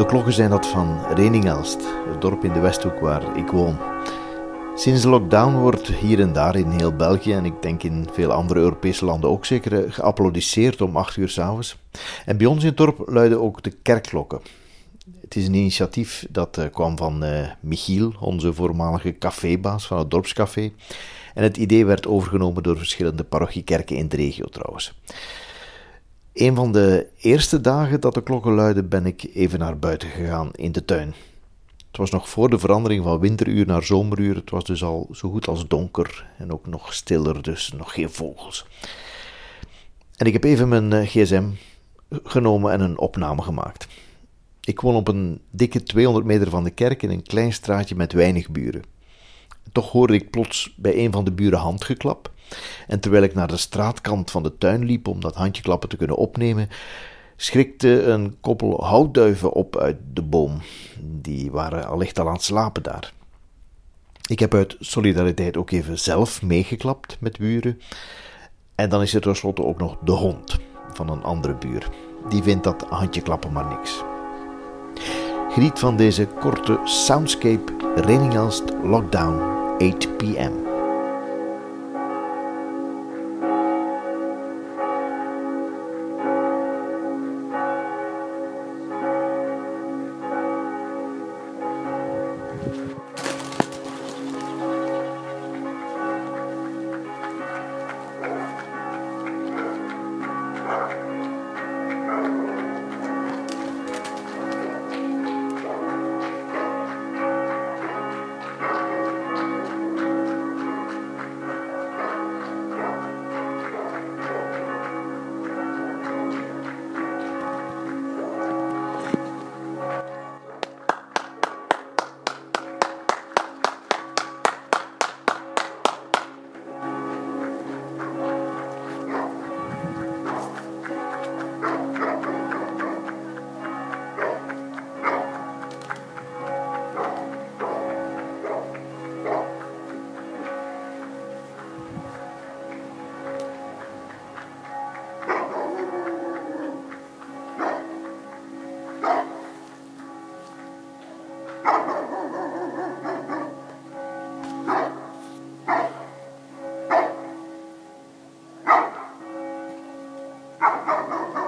De klokken zijn dat van Reningelst, het dorp in de Westhoek waar ik woon. Sinds de lockdown wordt hier en daar in heel België en ik denk in veel andere Europese landen ook zeker eh, geapplaudisseerd om 8 uur s'avonds. En bij ons in het dorp luiden ook de kerkklokken. Het is een initiatief dat uh, kwam van uh, Michiel, onze voormalige cafébaas van het dorpscafé. En het idee werd overgenomen door verschillende parochiekerken in de regio trouwens. Een van de eerste dagen dat de klokken luiden ben ik even naar buiten gegaan in de tuin. Het was nog voor de verandering van winteruur naar zomeruur. Het was dus al zo goed als donker en ook nog stiller, dus nog geen vogels. En ik heb even mijn eh, gsm genomen en een opname gemaakt. Ik woon op een dikke 200 meter van de kerk in een klein straatje met weinig buren. Toch hoorde ik plots bij een van de buren handgeklap. En terwijl ik naar de straatkant van de tuin liep om dat handjeklappen te kunnen opnemen, schrikte een koppel houtduiven op uit de boom. Die waren allicht al aan het slapen daar. Ik heb uit solidariteit ook even zelf meegeklapt met buren. En dan is er tenslotte ook nog de hond van een andere buur. Die vindt dat handjeklappen maar niks. Geniet van deze korte soundscape Reiningelst Lockdown 8 p.m. Oh, no, no.